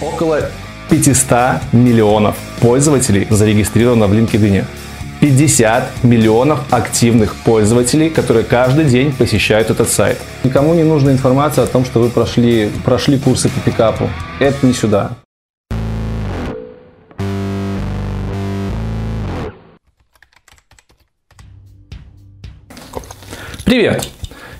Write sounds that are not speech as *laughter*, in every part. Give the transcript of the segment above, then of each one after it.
Около 500 миллионов пользователей зарегистрировано в LinkedIn. 50 миллионов активных пользователей, которые каждый день посещают этот сайт. Никому не нужна информация о том, что вы прошли, прошли курсы по пикапу. Это не сюда. Привет!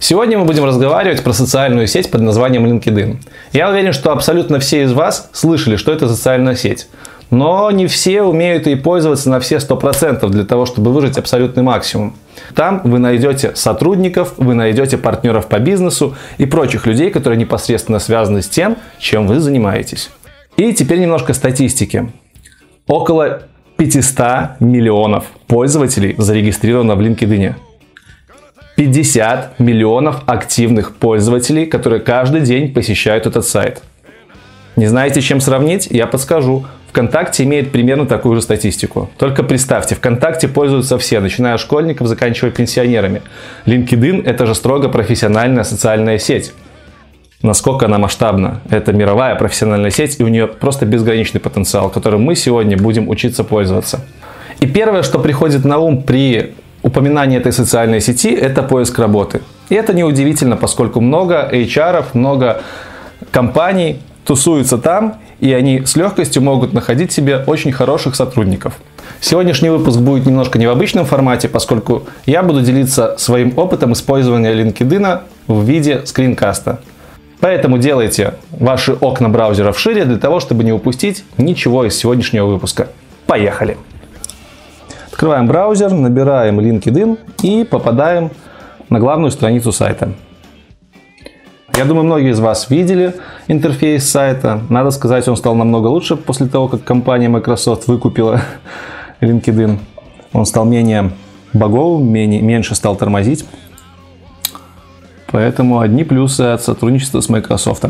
Сегодня мы будем разговаривать про социальную сеть под названием LinkedIn. Я уверен, что абсолютно все из вас слышали, что это социальная сеть. Но не все умеют ей пользоваться на все 100% для того, чтобы выжить абсолютный максимум. Там вы найдете сотрудников, вы найдете партнеров по бизнесу и прочих людей, которые непосредственно связаны с тем, чем вы занимаетесь. И теперь немножко статистики. Около 500 миллионов пользователей зарегистрировано в LinkedIn. 50 миллионов активных пользователей, которые каждый день посещают этот сайт. Не знаете, чем сравнить? Я подскажу. ВКонтакте имеет примерно такую же статистику. Только представьте, ВКонтакте пользуются все, начиная от школьников, заканчивая пенсионерами. LinkedIn – это же строго профессиональная социальная сеть. Насколько она масштабна? Это мировая профессиональная сеть, и у нее просто безграничный потенциал, которым мы сегодня будем учиться пользоваться. И первое, что приходит на ум при упоминание этой социальной сети – это поиск работы. И это неудивительно, поскольку много HR, много компаний тусуются там, и они с легкостью могут находить себе очень хороших сотрудников. Сегодняшний выпуск будет немножко не в обычном формате, поскольку я буду делиться своим опытом использования LinkedIn в виде скринкаста. Поэтому делайте ваши окна браузеров шире для того, чтобы не упустить ничего из сегодняшнего выпуска. Поехали! Открываем браузер, набираем LinkedIn и попадаем на главную страницу сайта. Я думаю, многие из вас видели интерфейс сайта. Надо сказать, он стал намного лучше после того, как компания Microsoft выкупила *laughs* LinkedIn. Он стал менее боговым, менее, меньше стал тормозить. Поэтому одни плюсы от сотрудничества с Microsoft.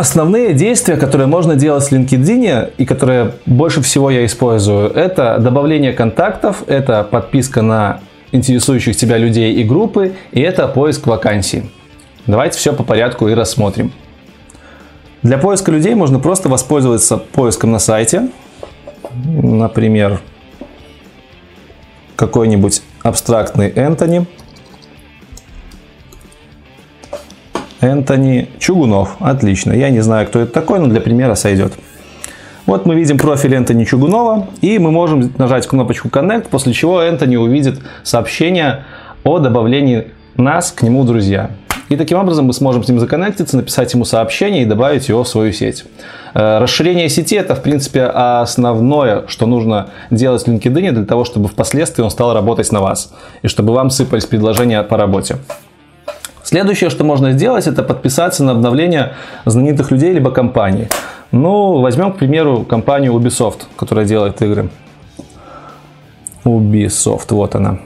Основные действия, которые можно делать в LinkedIn и которые больше всего я использую, это добавление контактов, это подписка на интересующих тебя людей и группы, и это поиск вакансий. Давайте все по порядку и рассмотрим. Для поиска людей можно просто воспользоваться поиском на сайте. Например, какой-нибудь абстрактный Энтони – Энтони Чугунов. Отлично. Я не знаю, кто это такой, но для примера сойдет. Вот мы видим профиль Энтони Чугунова, и мы можем нажать кнопочку Connect, после чего Энтони увидит сообщение о добавлении нас к нему друзья. И таким образом мы сможем с ним законнектиться, написать ему сообщение и добавить его в свою сеть. Э, расширение сети это, в принципе, основное, что нужно делать в LinkedIn для того, чтобы впоследствии он стал работать на вас. И чтобы вам сыпались предложения по работе. Следующее, что можно сделать, это подписаться на обновление знаменитых людей либо компаний. Ну, возьмем, к примеру, компанию Ubisoft, которая делает игры. Ubisoft, вот она.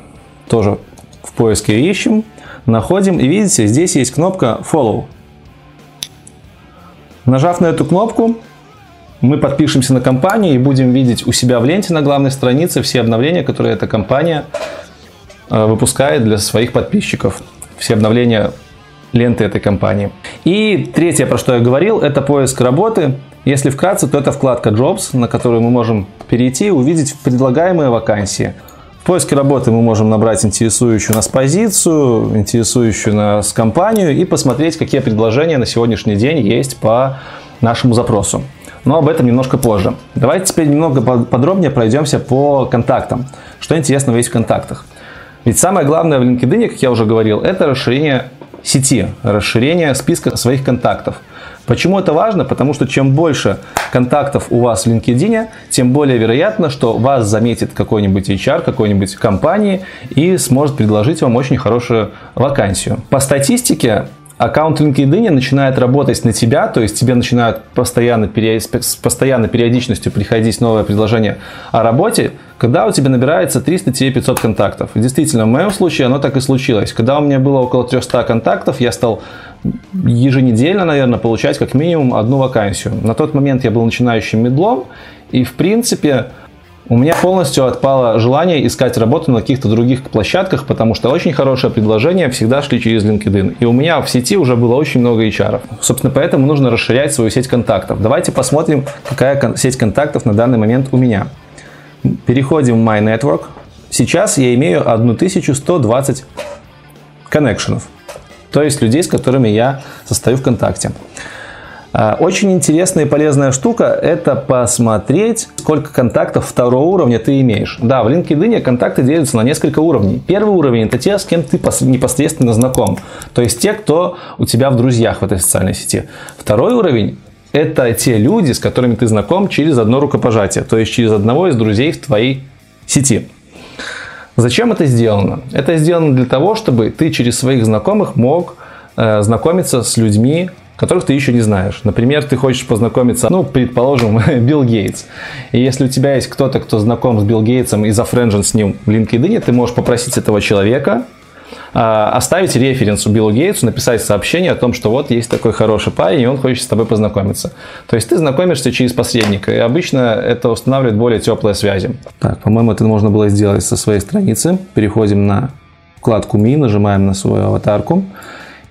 Тоже в поиске ищем, находим. И видите, здесь есть кнопка Follow. Нажав на эту кнопку, мы подпишемся на компанию и будем видеть у себя в ленте на главной странице все обновления, которые эта компания э, выпускает для своих подписчиков все обновления ленты этой компании. И третье, про что я говорил, это поиск работы. Если вкратце, то это вкладка Jobs, на которую мы можем перейти и увидеть предлагаемые вакансии. В поиске работы мы можем набрать интересующую нас позицию, интересующую нас компанию и посмотреть, какие предложения на сегодняшний день есть по нашему запросу. Но об этом немножко позже. Давайте теперь немного подробнее пройдемся по контактам. Что интересного есть в контактах? Ведь самое главное в LinkedIn, как я уже говорил, это расширение сети, расширение списка своих контактов. Почему это важно? Потому что чем больше контактов у вас в LinkedIn, тем более вероятно, что вас заметит какой-нибудь HR, какой-нибудь компании и сможет предложить вам очень хорошую вакансию. По статистике, аккаунт LinkedIn начинает работать на тебя, то есть тебе начинают постоянно, с постоянной периодичностью приходить новое предложение о работе, когда у тебя набирается 300-500 контактов. И действительно, в моем случае оно так и случилось. Когда у меня было около 300 контактов, я стал еженедельно, наверное, получать как минимум одну вакансию. На тот момент я был начинающим медлом, и в принципе у меня полностью отпало желание искать работу на каких-то других площадках, потому что очень хорошее предложение всегда шли через LinkedIn. И у меня в сети уже было очень много HR. Собственно, поэтому нужно расширять свою сеть контактов. Давайте посмотрим, какая сеть контактов на данный момент у меня. Переходим в My Network. Сейчас я имею 1120 коннекшенов, то есть людей, с которыми я состою в контакте. А, очень интересная и полезная штука – это посмотреть, сколько контактов второго уровня ты имеешь. Да, в LinkedIn контакты делятся на несколько уровней. Первый уровень – это те, с кем ты непосредственно знаком. То есть те, кто у тебя в друзьях в этой социальной сети. Второй уровень – это те люди, с которыми ты знаком через одно рукопожатие. То есть через одного из друзей в твоей сети. Зачем это сделано? Это сделано для того, чтобы ты через своих знакомых мог э, знакомиться с людьми, которых ты еще не знаешь. Например, ты хочешь познакомиться, ну, предположим, *laughs* Билл Гейтс. И если у тебя есть кто-то, кто знаком с Билл Гейтсом и зафренжен с ним в LinkedIn, ты можешь попросить этого человека а, оставить референс у Биллу Гейтсу, написать сообщение о том, что вот есть такой хороший парень, и он хочет с тобой познакомиться. То есть ты знакомишься через посредника, и обычно это устанавливает более теплые связи. Так, по-моему, это можно было сделать со своей страницы. Переходим на вкладку Mi, нажимаем на свою аватарку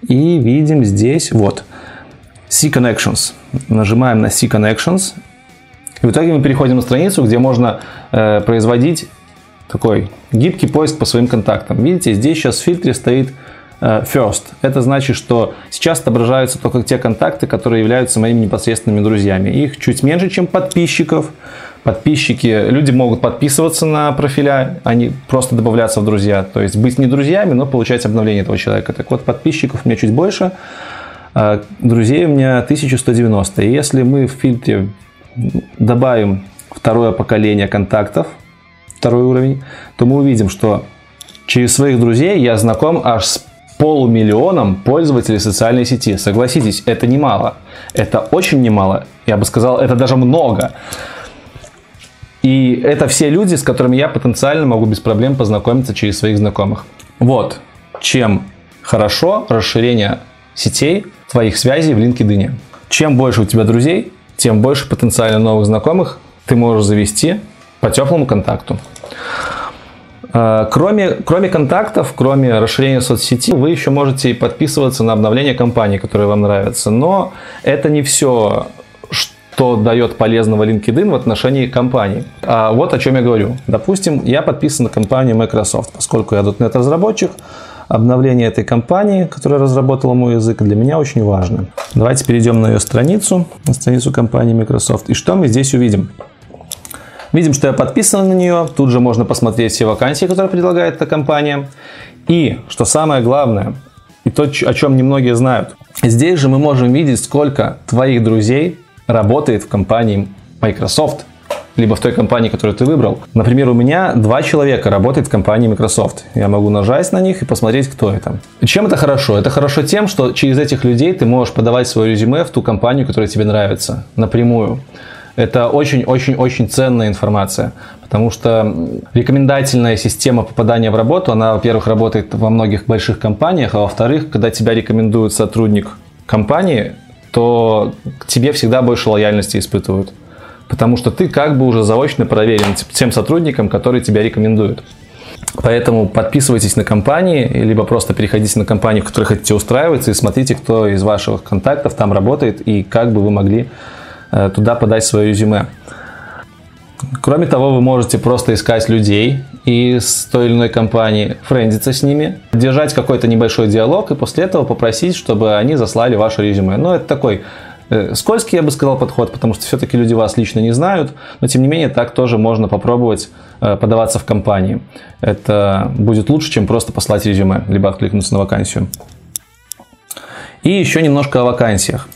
и видим здесь вот C Connections. Нажимаем на C Connections. И в итоге мы переходим на страницу, где можно э, производить такой гибкий поиск по своим контактам. Видите, здесь сейчас в фильтре стоит э, First. Это значит, что сейчас отображаются только те контакты, которые являются моими непосредственными друзьями. Их чуть меньше, чем подписчиков. Подписчики, люди могут подписываться на профиля, не просто добавляться в друзья. То есть быть не друзьями, но получать обновление этого человека. Так вот, подписчиков у меня чуть больше, друзей у меня 1190. И если мы в фильтре добавим второе поколение контактов, второй уровень, то мы увидим, что через своих друзей я знаком аж с полумиллионом пользователей социальной сети. Согласитесь, это немало. Это очень немало. Я бы сказал, это даже много. И это все люди, с которыми я потенциально могу без проблем познакомиться через своих знакомых. Вот чем хорошо расширение сетей твоих связей в LinkedIn. Чем больше у тебя друзей, тем больше потенциально новых знакомых ты можешь завести по теплому контакту. А, кроме, кроме контактов, кроме расширения соцсети, вы еще можете подписываться на обновления компании, которые вам нравятся. Но это не все, что дает полезного LinkedIn в отношении компании. А вот о чем я говорю. Допустим, я подписан на компанию Microsoft, поскольку я .NET разработчик, обновление этой компании, которая разработала мой язык, для меня очень важно. Давайте перейдем на ее страницу, на страницу компании Microsoft. И что мы здесь увидим? Видим, что я подписан на нее. Тут же можно посмотреть все вакансии, которые предлагает эта компания. И, что самое главное, и то, о чем немногие знают, здесь же мы можем видеть, сколько твоих друзей работает в компании Microsoft либо в той компании, которую ты выбрал. Например, у меня два человека работает в компании Microsoft. Я могу нажать на них и посмотреть, кто это. Чем это хорошо? Это хорошо тем, что через этих людей ты можешь подавать свое резюме в ту компанию, которая тебе нравится, напрямую. Это очень-очень-очень ценная информация, потому что рекомендательная система попадания в работу, она, во-первых, работает во многих больших компаниях, а во-вторых, когда тебя рекомендует сотрудник компании, то к тебе всегда больше лояльности испытывают. Потому что ты как бы уже заочно проверен тем сотрудникам, которые тебя рекомендуют. Поэтому подписывайтесь на компании, либо просто переходите на компанию, в которой хотите устраиваться, и смотрите, кто из ваших контактов там работает, и как бы вы могли Э, туда подать свое резюме. Кроме того, вы можете просто искать людей из той или иной компании, френдиться с ними, держать какой-то небольшой диалог и после этого попросить, чтобы они заслали ваше резюме. Но это такой скользкий, я бы сказал, подход, потому что все-таки люди вас лично не знают, но тем не менее так тоже можно попробовать э, подаваться в компании. Это будет лучше, чем просто послать резюме, либо откликнуться на вакансию. И еще немножко о вакансиях.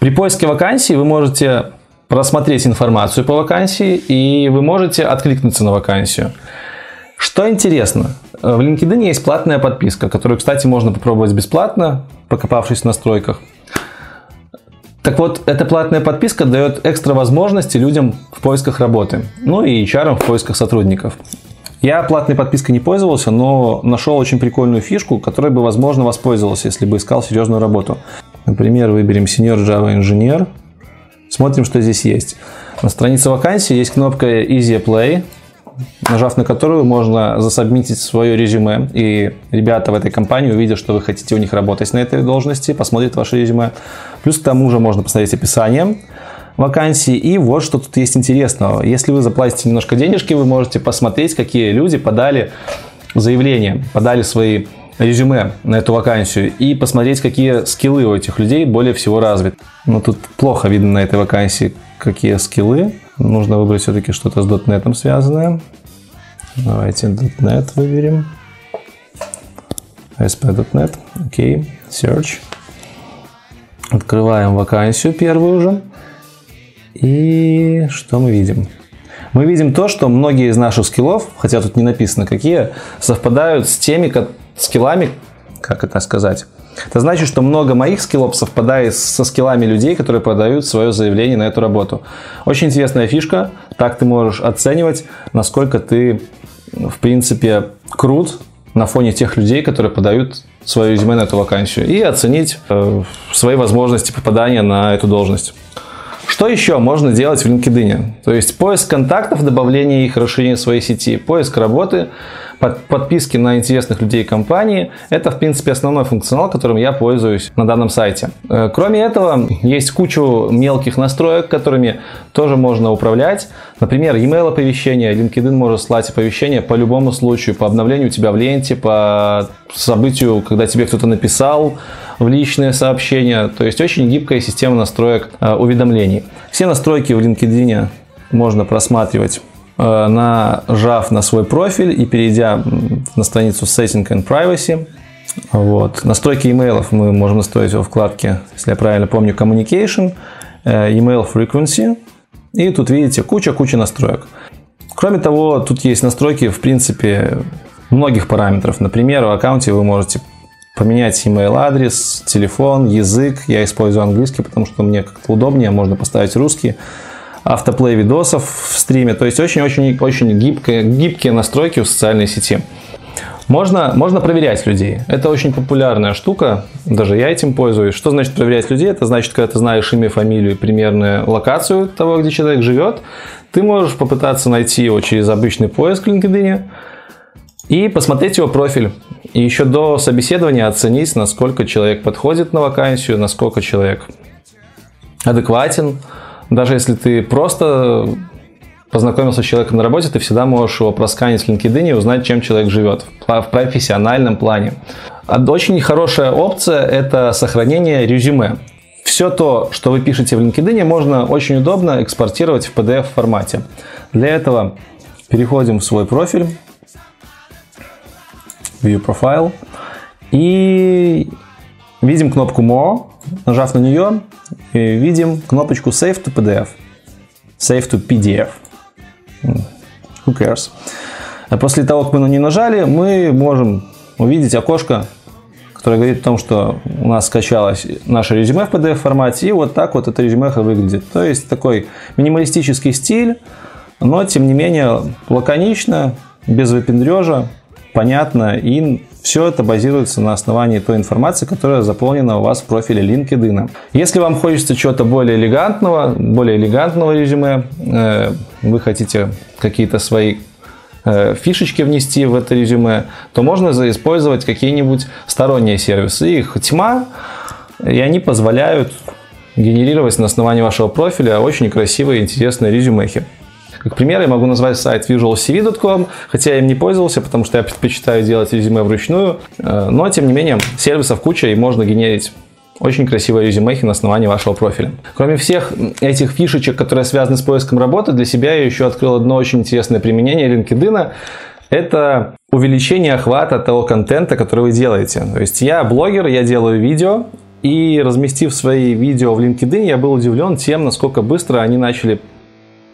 При поиске вакансий вы можете просмотреть информацию по вакансии и вы можете откликнуться на вакансию. Что интересно, в LinkedIn есть платная подписка, которую, кстати, можно попробовать бесплатно, покопавшись в настройках. Так вот, эта платная подписка дает экстра возможности людям в поисках работы, ну и HR в поисках сотрудников. Я платной подпиской не пользовался, но нашел очень прикольную фишку, которой бы, возможно, воспользовался, если бы искал серьезную работу. Например, выберем Senior Java Engineer. Смотрим, что здесь есть. На странице вакансии есть кнопка Easy Play, нажав на которую можно засобмитить свое резюме, и ребята в этой компании увидят, что вы хотите у них работать на этой должности, посмотрят ваше резюме. Плюс к тому же можно посмотреть описание вакансии. И вот что тут есть интересного. Если вы заплатите немножко денежки, вы можете посмотреть, какие люди подали заявление, подали свои резюме на эту вакансию и посмотреть, какие скиллы у этих людей более всего развиты. Но тут плохо видно на этой вакансии, какие скиллы. Нужно выбрать все-таки что-то с .NET связанное. Давайте .NET выберем. ASP.NET. Окей. Okay. Search. Открываем вакансию первую уже. И что мы видим? Мы видим то, что многие из наших скиллов, хотя тут не написано какие, совпадают с теми скиллами, как это сказать, это значит, что много моих скиллов совпадает со скиллами людей, которые подают свое заявление на эту работу. Очень интересная фишка. Так ты можешь оценивать, насколько ты, в принципе, крут на фоне тех людей, которые подают свое резюме на эту вакансию. И оценить э, свои возможности попадания на эту должность. Что еще можно делать в LinkedIn? То есть поиск контактов, добавление их, расширение своей сети, поиск работы, подписки на интересных людей компании. Это, в принципе, основной функционал, которым я пользуюсь на данном сайте. Э, кроме этого, есть кучу мелких настроек, которыми тоже можно управлять. Например, email оповещения. LinkedIn может слать оповещения по любому случаю, по обновлению у тебя в ленте, по событию, когда тебе кто-то написал в личные сообщения. То есть очень гибкая система настроек э, уведомлений. Все настройки в LinkedIn можно просматривать Э, нажав на свой профиль и перейдя на страницу Setting and Privacy, вот. Настройки имейлов мы можем настроить во вкладке, если я правильно помню, Communication, э, Email Frequency. И тут видите куча-куча настроек. Кроме того, тут есть настройки, в принципе, многих параметров. Например, в аккаунте вы можете поменять email адрес, телефон, язык. Я использую английский, потому что мне как-то удобнее, можно поставить русский автоплей видосов в стриме. То есть очень-очень-очень гибкие, гибкие настройки в социальной сети. Можно, можно проверять людей. Это очень популярная штука, даже я этим пользуюсь. Что значит проверять людей? Это значит, когда ты знаешь имя, фамилию и примерную локацию того, где человек живет, ты можешь попытаться найти его через обычный поиск LinkedIn и посмотреть его профиль. И еще до собеседования оценить, насколько человек подходит на вакансию, насколько человек адекватен, даже если ты просто познакомился с человеком на работе, ты всегда можешь его просканить в LinkedIn и узнать, чем человек живет в профессиональном плане. Очень хорошая опция – это сохранение резюме. Все то, что вы пишете в LinkedIn, можно очень удобно экспортировать в PDF формате. Для этого переходим в свой профиль, View Profile, и видим кнопку More. Нажав на нее, видим кнопочку Save to PDF. Save to PDF. Who cares? А после того, как мы на нее нажали, мы можем увидеть окошко, которое говорит о том, что у нас скачалось наше резюме в PDF формате, и вот так вот это резюме выглядит. То есть такой минималистический стиль, но тем не менее лаконично, без выпендрежа, понятно и все это базируется на основании той информации, которая заполнена у вас в профиле LinkedIn. Если вам хочется чего-то более элегантного, более элегантного резюме, э, вы хотите какие-то свои э, фишечки внести в это резюме, то можно использовать какие-нибудь сторонние сервисы. Их тьма, и они позволяют генерировать на основании вашего профиля очень красивые и интересные резюмехи. Как пример, я могу назвать сайт visualcv.com, хотя я им не пользовался, потому что я предпочитаю делать резюме вручную, э, но тем не менее сервисов куча и можно генерить очень красивые резюмехи на основании вашего профиля. Кроме всех этих фишечек, которые связаны с поиском работы, для себя я еще открыл одно очень интересное применение LinkedIn. Это увеличение охвата того контента, который вы делаете. То есть я блогер, я делаю видео, и разместив свои видео в LinkedIn, я был удивлен тем, насколько быстро они начали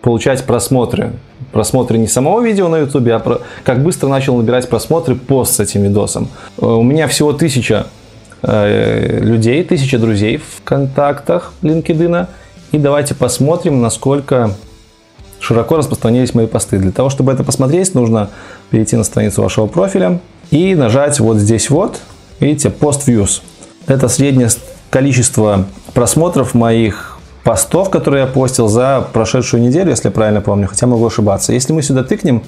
получать просмотры. Просмотры не самого видео на YouTube, а про, как быстро начал набирать просмотры пост с этим видосом. Э, у меня всего тысяча э, людей, тысяча друзей в контактах LinkedIn. И давайте посмотрим, насколько широко распространились мои посты. Для того, чтобы это посмотреть, нужно перейти на страницу вашего профиля и нажать вот здесь вот, видите, Post Views. Это среднее количество просмотров моих постов, которые я постил за прошедшую неделю, если я правильно помню, хотя могу ошибаться. Если мы сюда тыкнем,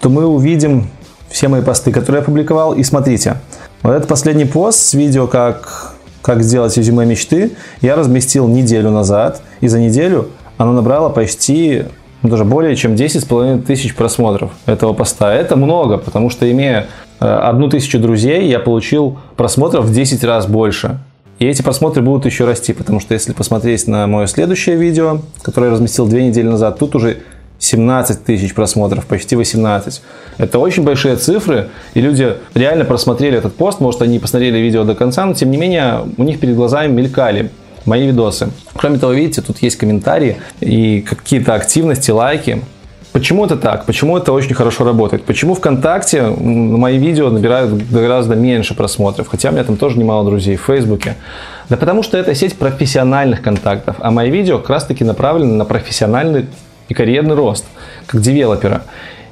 то мы увидим все мои посты, которые я публиковал. И смотрите, вот этот последний пост с видео, как, как сделать резюме мечты, я разместил неделю назад. И за неделю оно набрало почти ну, даже более чем 10,5 тысяч просмотров этого поста. Это много, потому что имея э, одну тысячу друзей, я получил просмотров в 10 раз больше. И эти просмотры будут еще расти, потому что если посмотреть на мое следующее видео, которое я разместил две недели назад, тут уже 17 тысяч просмотров, почти 18. Это очень большие цифры, и люди реально просмотрели этот пост, может, они посмотрели видео до конца, но тем не менее у них перед глазами мелькали мои видосы. Кроме того, видите, тут есть комментарии и какие-то активности, лайки. Почему это так? Почему это очень хорошо работает? Почему ВКонтакте мои видео набирают гораздо меньше просмотров? Хотя у меня там тоже немало друзей в Фейсбуке. Да потому что это сеть профессиональных контактов, а мои видео как раз таки направлены на профессиональный и карьерный рост, как девелопера.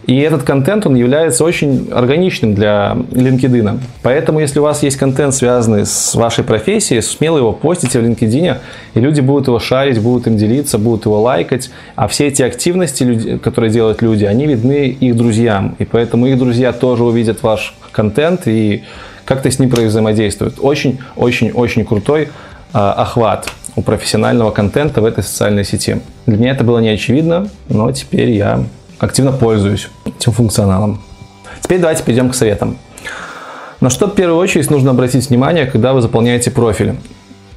И этот контент, он является очень органичным для LinkedIn. Поэтому, если у вас есть контент, связанный с вашей профессией, смело его постите в LinkedIn, и люди будут его шарить, будут им делиться, будут его лайкать. А все эти активности, которые делают люди, они видны их друзьям. И поэтому их друзья тоже увидят ваш контент и как-то с ним взаимодействуют. Очень-очень-очень крутой а, охват у профессионального контента в этой социальной сети. Для меня это было не очевидно, но теперь я активно пользуюсь этим функционалом. Теперь давайте перейдем к советам. На что в первую очередь нужно обратить внимание, когда вы заполняете профиль.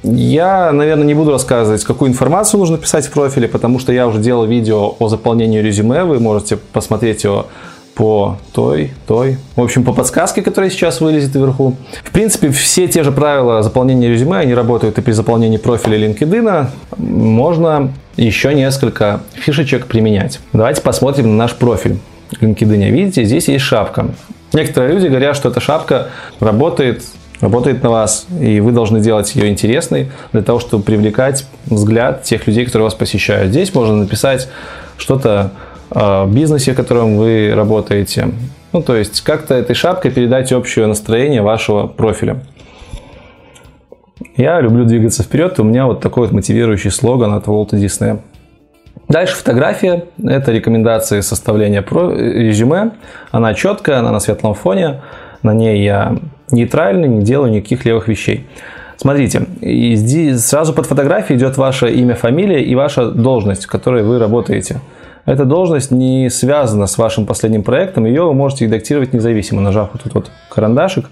Я, наверное, не буду рассказывать, какую информацию нужно писать в профиле, потому что я уже делал видео о заполнении резюме, вы можете посмотреть его по той, той, в общем, по подсказке, которая сейчас вылезет вверху. В принципе, все те же правила заполнения резюме, они работают и при заполнении профиля LinkedIn. Можно еще несколько фишечек применять. Давайте посмотрим на наш профиль LinkedIn. Видите, здесь есть шапка. Некоторые люди говорят, что эта шапка работает работает на вас, и вы должны делать ее интересной для того, чтобы привлекать взгляд тех людей, которые вас посещают. Здесь можно написать что-то Э, бизнесе, в котором вы работаете. Ну, то есть, как-то этой шапкой передать общее настроение вашего профиля. Я люблю двигаться вперед, и у меня вот такой вот мотивирующий слоган от Walt Disney. Дальше фотография. Это рекомендации составления резюме. Она четкая, она на светлом фоне. На ней я нейтральный, не делаю никаких левых вещей. Смотрите, здесь сразу под фотографией идет ваше имя, фамилия и ваша должность, в которой вы работаете. Эта должность не связана с вашим последним проектом, ее вы можете редактировать независимо, нажав вот тут вот карандашик.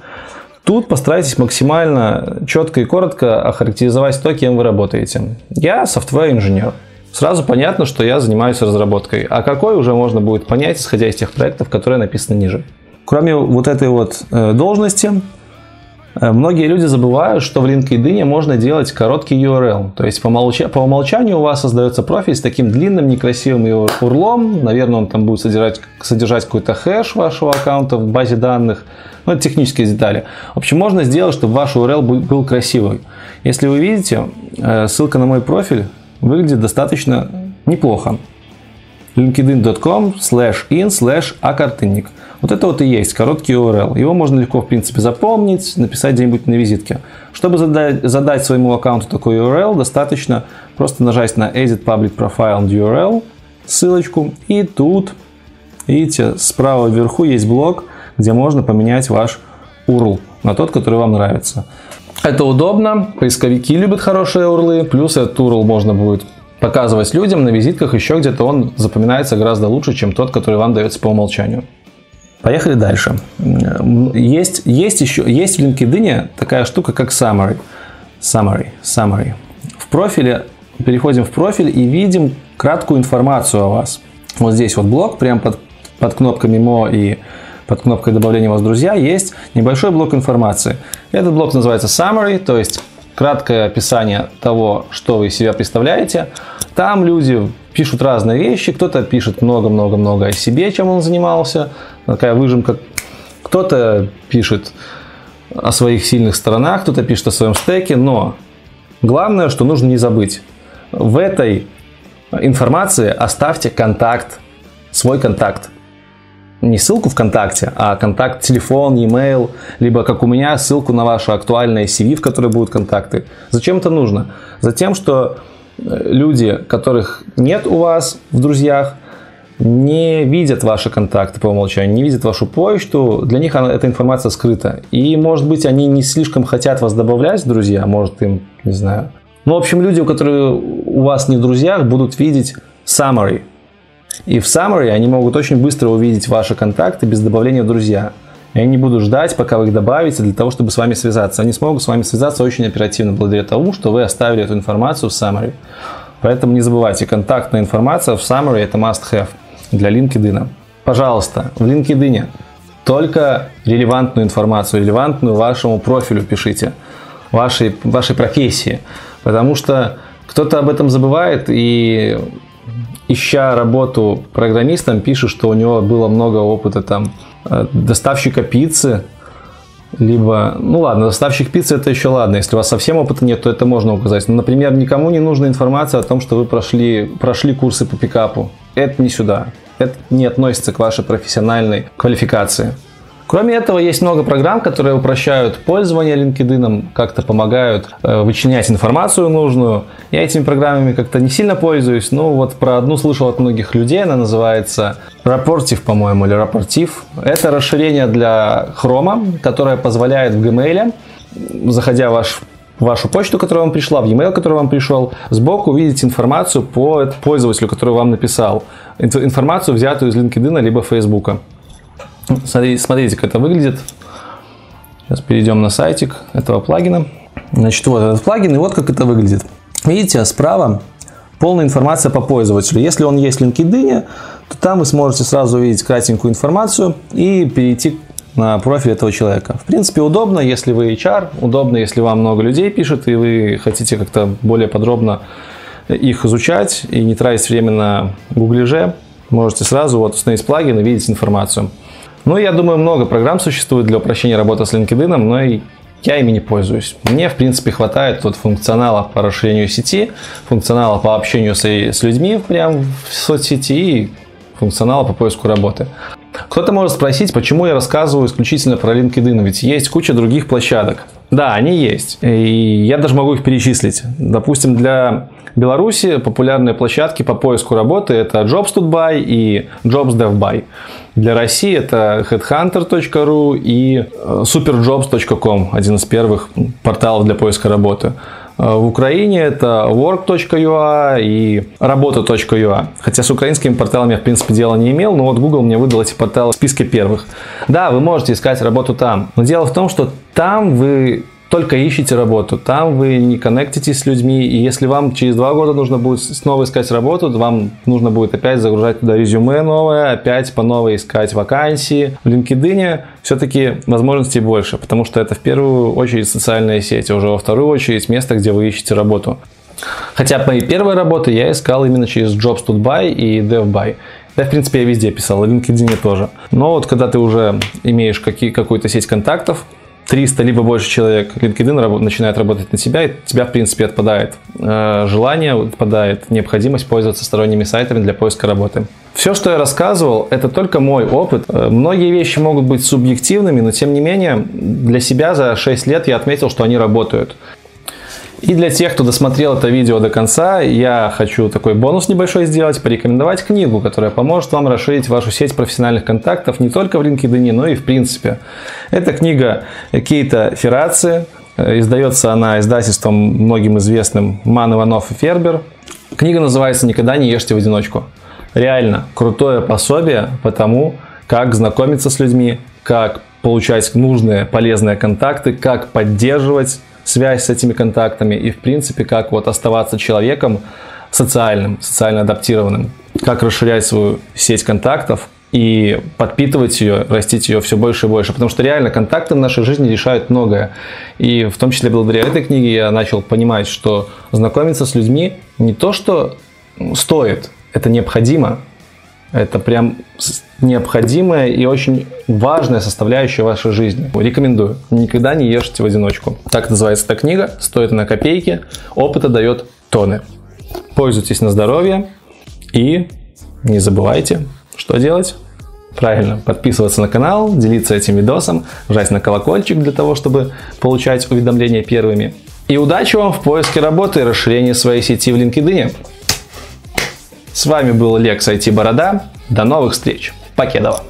Тут постарайтесь максимально четко и коротко охарактеризовать то, кем вы работаете. Я софтвер-инженер. Сразу понятно, что я занимаюсь разработкой. А какой уже можно будет понять, исходя из тех проектов, которые написаны ниже. Кроме вот этой вот э, должности, многие люди забывают, что в LinkedIn можно делать короткий URL. То есть по, умолча... по умолчанию у вас создается профиль с таким длинным некрасивым URL. Наверное, он там будет содержать, содержать какой-то хэш вашего аккаунта в базе данных. Ну, это технические детали. В общем, можно сделать, чтобы ваш URL был красивый. Если вы видите, э, ссылка на мой профиль выглядит достаточно неплохо linkedin.com slash in slash акартынник. Вот это вот и есть короткий URL. Его можно легко, в принципе, запомнить, написать где-нибудь на визитке. Чтобы задать, задать своему аккаунту такой URL, достаточно просто нажать на Edit Public Profile and URL, ссылочку, и тут, видите, справа вверху есть блок, где можно поменять ваш URL на тот, который вам нравится. Это удобно, поисковики любят хорошие URL, плюс этот URL можно будет показывать людям на визитках еще где-то он запоминается гораздо лучше, чем тот, который вам дается по умолчанию. Поехали дальше. Есть, есть еще есть в LinkedIn такая штука, как summary. Summary, summary. В профиле переходим в профиль и видим краткую информацию о вас. Вот здесь вот блок, прямо под, под кнопками мо и под кнопкой добавления вас в друзья есть небольшой блок информации. Этот блок называется summary, то есть краткое описание того, что вы себя представляете. Там люди пишут разные вещи, кто-то пишет много-много-много о себе, чем он занимался, такая выжимка. Кто-то пишет о своих сильных сторонах, кто-то пишет о своем стеке, но главное, что нужно не забыть. В этой информации оставьте контакт, свой контакт не ссылку ВКонтакте, а контакт, телефон, e-mail, либо, как у меня, ссылку на ваше актуальное CV, в которой будут контакты. Зачем это нужно? Затем, что люди, которых нет у вас в друзьях, не видят ваши контакты по умолчанию, не видят вашу почту, для них эта информация скрыта. И, может быть, они не слишком хотят вас добавлять друзья, может им, не знаю. Ну, в общем, люди, которые у вас не в друзьях, будут видеть summary. И в summary они могут очень быстро увидеть ваши контакты без добавления в друзья. И они будут ждать, пока вы их добавите, для того, чтобы с вами связаться. Они смогут с вами связаться очень оперативно, благодаря тому, что вы оставили эту информацию в summary. Поэтому не забывайте, контактная информация в summary это must-have для LinkedIn. Пожалуйста, в LinkedIn только релевантную информацию, релевантную вашему профилю пишите, вашей, вашей профессии. Потому что кто-то об этом забывает и ища работу программистом, пишет, что у него было много опыта там э, доставщика пиццы, либо, ну ладно, доставщик пиццы это еще ладно, если у вас совсем опыта нет, то это можно указать. Но, например, никому не нужна информация о том, что вы прошли, прошли курсы по пикапу. Это не сюда. Это не относится к вашей профессиональной квалификации. Кроме этого, есть много программ, которые упрощают пользование LinkedIn, как-то помогают э, вычленять информацию нужную. Я этими программами как-то не сильно пользуюсь, но вот про одну слышал от многих людей, она называется Rapportive, по-моему, или Rapportive. Это расширение для Chrome, которое позволяет в Gmail, заходя в ваш вашу почту, которая вам пришла, в e-mail, который вам пришел, сбоку увидеть информацию по пользователю, который вам написал. Информацию, взятую из LinkedIn либо Facebook. Смотрите, смотрите, как это выглядит. Сейчас перейдем на сайтик этого плагина. Значит, вот этот плагин, и вот как это выглядит. Видите, справа полная информация по пользователю. Если он есть в LinkedIn, то там вы сможете сразу увидеть кратенькую информацию и перейти на профиль этого человека. В принципе, удобно, если вы HR, удобно, если вам много людей пишет, и вы хотите как-то более подробно их изучать и не тратить время на гуглиже, можете сразу вот установить плагин и видеть информацию. Ну, я думаю, много программ существует для упрощения работы с LinkedIn, но и я ими не пользуюсь. Мне, в принципе, хватает тут функционала по расширению сети, функционала по общению с, с людьми прямо в соцсети и функционала по поиску работы. Кто-то может спросить, почему я рассказываю исключительно про LinkedIn, ведь есть куча других площадок. Да, они есть. И я даже могу их перечислить. Допустим, для Беларуси популярные площадки по поиску работы это JobsToDubai и JobsDevBuy. Для России это headhunter.ru и э, superjobs.com, один из первых порталов для поиска работы. Э, в Украине это work.ua и работа.ua. Хотя с украинскими порталами я, в принципе, дела не имел, но вот Google мне выдал эти порталы в списке первых. Да, вы можете искать работу там, но дело в том, что там вы только ищете работу, там вы не коннектитесь с людьми, и если вам через два года нужно будет снова искать работу, вам нужно будет опять загружать туда резюме новое, опять по новой искать вакансии. В LinkedIn все-таки возможностей больше, потому что это в первую очередь социальная сеть, а уже во вторую очередь место, где вы ищете работу. Хотя мои первые работы я искал именно через Jobs to Buy и DevBuy. Да, в принципе, я везде писал, в LinkedIn тоже. Но вот когда ты уже имеешь какие, какую-то сеть контактов, 300 либо больше человек, LinkedIn начинает работать на тебя, и тебя, в принципе, отпадает э, желание, отпадает необходимость пользоваться сторонними сайтами для поиска работы. Все, что я рассказывал, это только мой опыт. Э, многие вещи могут быть субъективными, но тем не менее для себя за 6 лет я отметил, что они работают. И для тех, кто досмотрел это видео до конца, я хочу такой бонус небольшой сделать, порекомендовать книгу, которая поможет вам расширить вашу сеть профессиональных контактов не только в LinkedIn, но и в принципе. Это книга Кейта Ферраци, издается она издательством многим известным Ман Иванов и Фербер. Книга называется «Никогда не ешьте в одиночку». Реально крутое пособие по тому, как знакомиться с людьми, как получать нужные полезные контакты, как поддерживать связь с этими контактами и, в принципе, как вот оставаться человеком социальным, социально адаптированным, как расширять свою сеть контактов и подпитывать ее, растить ее все больше и больше. Потому что реально контакты в нашей жизни решают многое. И в том числе благодаря этой книге я начал понимать, что знакомиться с людьми не то, что стоит, это необходимо. Это прям необходимая и очень важная составляющая вашей жизни. Рекомендую. Никогда не ешьте в одиночку. Так называется эта книга. Стоит на копейки. Опыта дает тоны. Пользуйтесь на здоровье. И не забывайте, что делать. Правильно, подписываться на канал, делиться этим видосом, жать на колокольчик для того, чтобы получать уведомления первыми. И удачи вам в поиске работы и расширении своей сети в LinkedIn. С вами был Лекс IT Борода. До новых встреч. Покедова.